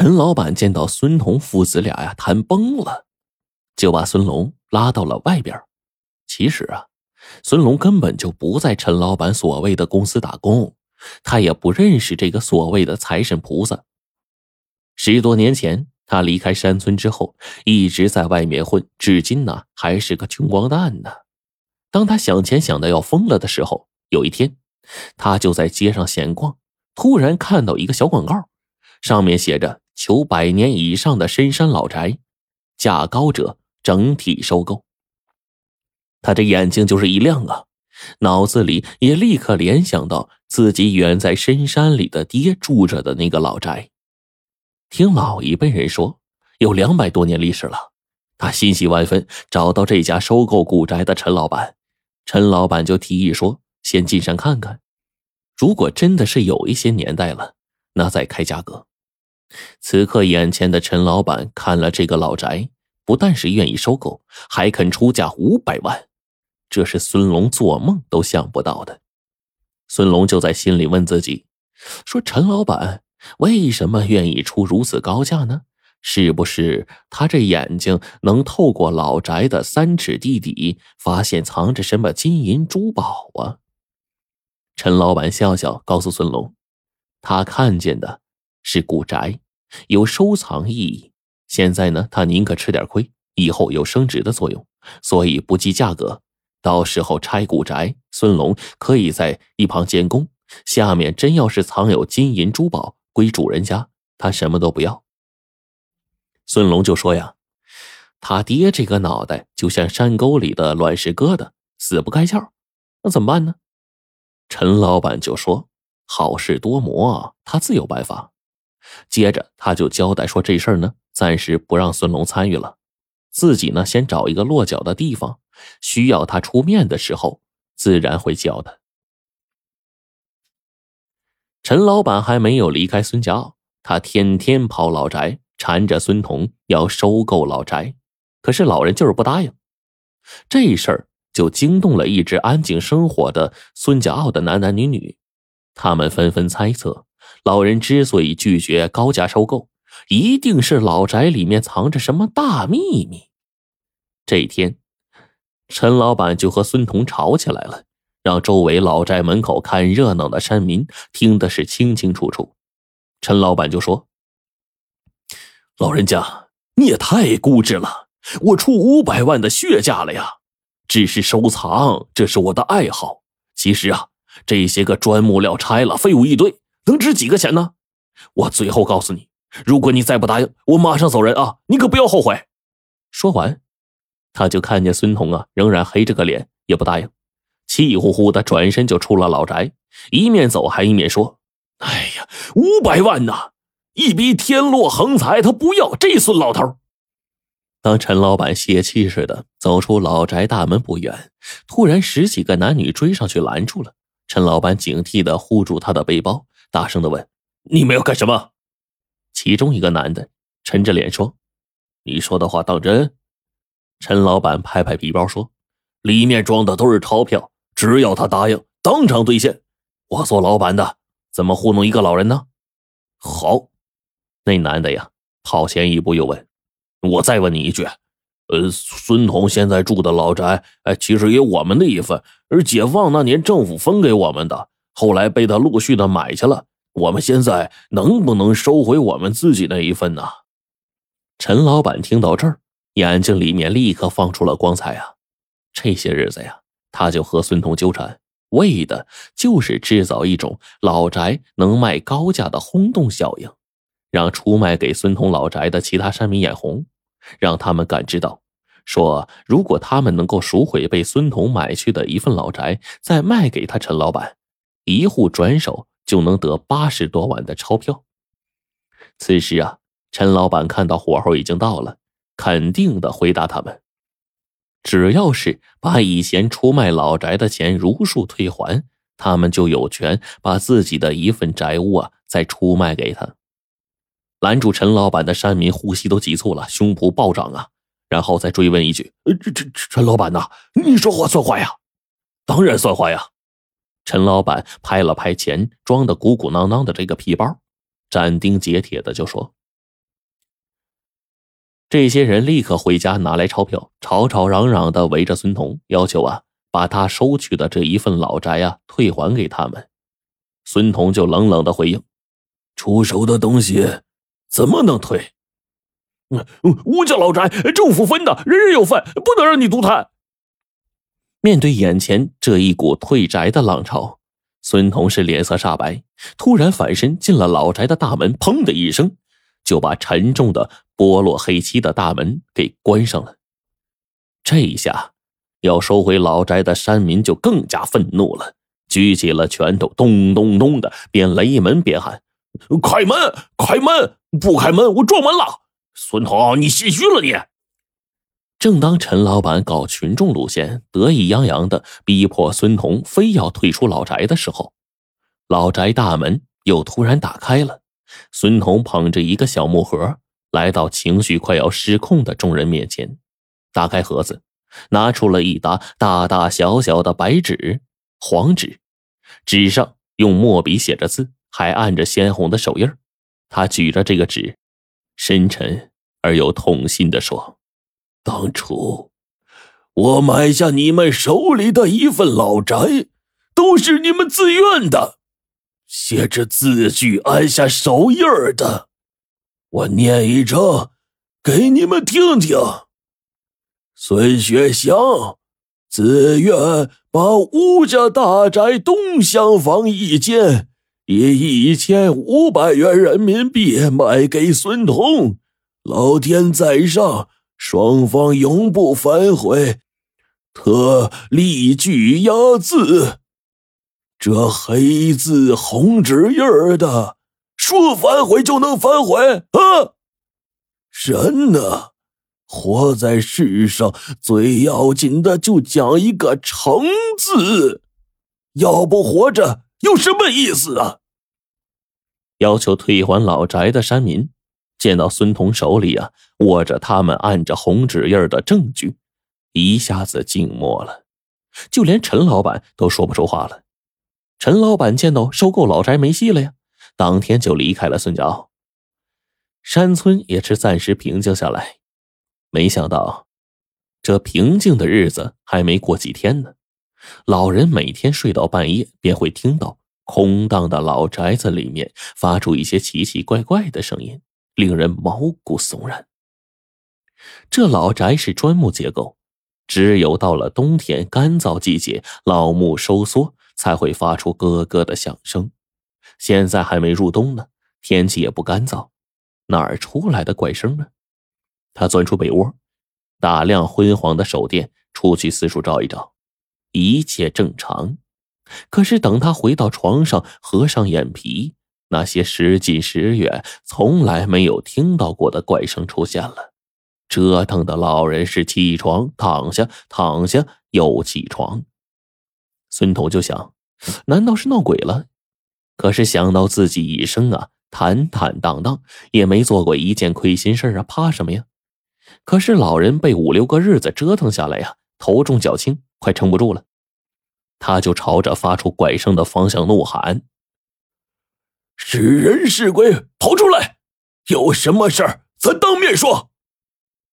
陈老板见到孙彤父子俩呀谈崩了，就把孙龙拉到了外边。其实啊，孙龙根本就不在陈老板所谓的公司打工，他也不认识这个所谓的财神菩萨。十多年前，他离开山村之后，一直在外面混，至今呢还是个穷光蛋呢。当他想钱想的要疯了的时候，有一天，他就在街上闲逛，突然看到一个小广告。上面写着“求百年以上的深山老宅，价高者整体收购。”他这眼睛就是一亮啊，脑子里也立刻联想到自己远在深山里的爹住着的那个老宅。听老一辈人说，有两百多年历史了。他欣喜万分，找到这家收购古宅的陈老板。陈老板就提议说：“先进山看看，如果真的是有一些年代了，那再开价格。”此刻，眼前的陈老板看了这个老宅，不但是愿意收购，还肯出价五百万，这是孙龙做梦都想不到的。孙龙就在心里问自己：说陈老板为什么愿意出如此高价呢？是不是他这眼睛能透过老宅的三尺地底，发现藏着什么金银珠宝啊？陈老板笑笑，告诉孙龙，他看见的。是古宅，有收藏意义。现在呢，他宁可吃点亏，以后有升值的作用，所以不计价格。到时候拆古宅，孙龙可以在一旁监工。下面真要是藏有金银珠宝，归主人家，他什么都不要。孙龙就说呀：“他爹这个脑袋就像山沟里的卵石疙瘩，死不开窍，那怎么办呢？”陈老板就说：“好事多磨，他自有办法。”接着他就交代说：“这事儿呢，暂时不让孙龙参与了，自己呢先找一个落脚的地方，需要他出面的时候，自然会叫他。”陈老板还没有离开孙家坳，他天天跑老宅，缠着孙彤要收购老宅，可是老人就是不答应。这事儿就惊动了一直安静生活的孙家坳的男男女女，他们纷纷猜测。老人之所以拒绝高价收购，一定是老宅里面藏着什么大秘密。这一天，陈老板就和孙彤吵起来了，让周围老宅门口看热闹的山民听的是清清楚楚。陈老板就说：“老人家，你也太固执了，我出五百万的血价了呀！只是收藏，这是我的爱好。其实啊，这些个砖木料拆了，废物一堆。”能值几个钱呢？我最后告诉你，如果你再不答应，我马上走人啊！你可不要后悔。说完，他就看见孙彤啊，仍然黑着个脸，也不答应，气呼呼的转身就出了老宅，一面走还一面说：“哎呀，五百万呐，一笔天落横财，他不要这孙老头。”当陈老板泄气似的走出老宅大门不远，突然十几个男女追上去拦住了。陈老板警惕的护住他的背包。大声的问：“你们要干什么？”其中一个男的沉着脸说：“你说的话当真？”陈老板拍拍皮包说：“里面装的都是钞票，只要他答应，当场兑现。我做老板的，怎么糊弄一个老人呢？”好，那男的呀，跑前一步又问：“我再问你一句，呃，孙彤现在住的老宅，哎，其实也我们的一份，而解放那年政府分给我们的。”后来被他陆续的买下了，我们现在能不能收回我们自己那一份呢？陈老板听到这儿，眼睛里面立刻放出了光彩啊！这些日子呀，他就和孙彤纠缠，为的就是制造一种老宅能卖高价的轰动效应，让出卖给孙彤老宅的其他山民眼红，让他们感知到，说如果他们能够赎回被孙彤买去的一份老宅，再卖给他陈老板。一户转手就能得八十多万的钞票。此时啊，陈老板看到火候已经到了，肯定的回答他们：“只要是把以前出卖老宅的钱如数退还，他们就有权把自己的一份宅屋啊再出卖给他。”拦住陈老板的山民呼吸都急促了，胸脯暴涨啊！然后再追问一句：“呃，陈陈老板呐，你说话算话呀？当然算话呀！”陈老板拍了拍钱装的鼓鼓囊囊的这个皮包，斩钉截铁的就说：“这些人立刻回家拿来钞票，吵吵嚷嚷的围着孙彤，要求啊把他收取的这一份老宅啊退还给他们。孙彤就冷冷的回应：“出手的东西怎么能退？吴家老宅政府分的，人人有份，不能让你独贪。”面对眼前这一股退宅的浪潮，孙彤是脸色煞白，突然反身进了老宅的大门，砰的一声。就把沉重的剥落黑漆的大门给关上了。这一下，要收回老宅的山民就更加愤怒了，举起了拳头，咚咚咚的边擂门边喊：“开门！开门！不开门，我撞门了！孙彤，你心虚了你！”正当陈老板搞群众路线，得意洋洋的逼迫孙彤非要退出老宅的时候，老宅大门又突然打开了。孙彤捧着一个小木盒，来到情绪快要失控的众人面前，打开盒子，拿出了一沓大大小小的白纸、黄纸，纸上用墨笔写着字，还按着鲜红的手印他举着这个纸，深沉而又痛心地说：“当初我买下你们手里的一份老宅，都是你们自愿的。”写着字据、按下手印的，我念一张给你们听听。孙学祥自愿把吴家大宅东厢房一间以一千五百元人民币卖给孙彤，老天在上，双方永不反悔。特立据押字。这黑字红纸印儿的，说反悔就能反悔啊！人呢，活在世上最要紧的就讲一个诚字，要不活着有什么意思啊？要求退还老宅的山民见到孙彤手里啊握着他们按着红纸印的证据，一下子静默了，就连陈老板都说不出话了。陈老板见到收购老宅没戏了呀，当天就离开了孙家坳。山村也是暂时平静下来。没想到，这平静的日子还没过几天呢，老人每天睡到半夜，便会听到空荡的老宅子里面发出一些奇奇怪怪的声音，令人毛骨悚然。这老宅是砖木结构，只有到了冬天干燥季节，老木收缩。才会发出咯咯的响声。现在还没入冬呢，天气也不干燥，哪儿出来的怪声呢？他钻出被窝，打亮昏黄的手电，出去四处照一照，一切正常。可是等他回到床上，合上眼皮，那些时近时远、从来没有听到过的怪声出现了。折腾的老人是起床躺下，躺下又起床。孙彤就想，难道是闹鬼了？可是想到自己一生啊坦坦荡荡，也没做过一件亏心事啊，怕什么呀？可是老人被五六个日子折腾下来呀，头重脚轻，快撑不住了。他就朝着发出怪声的方向怒喊：“是人是鬼，跑出来！有什么事儿咱当面说。”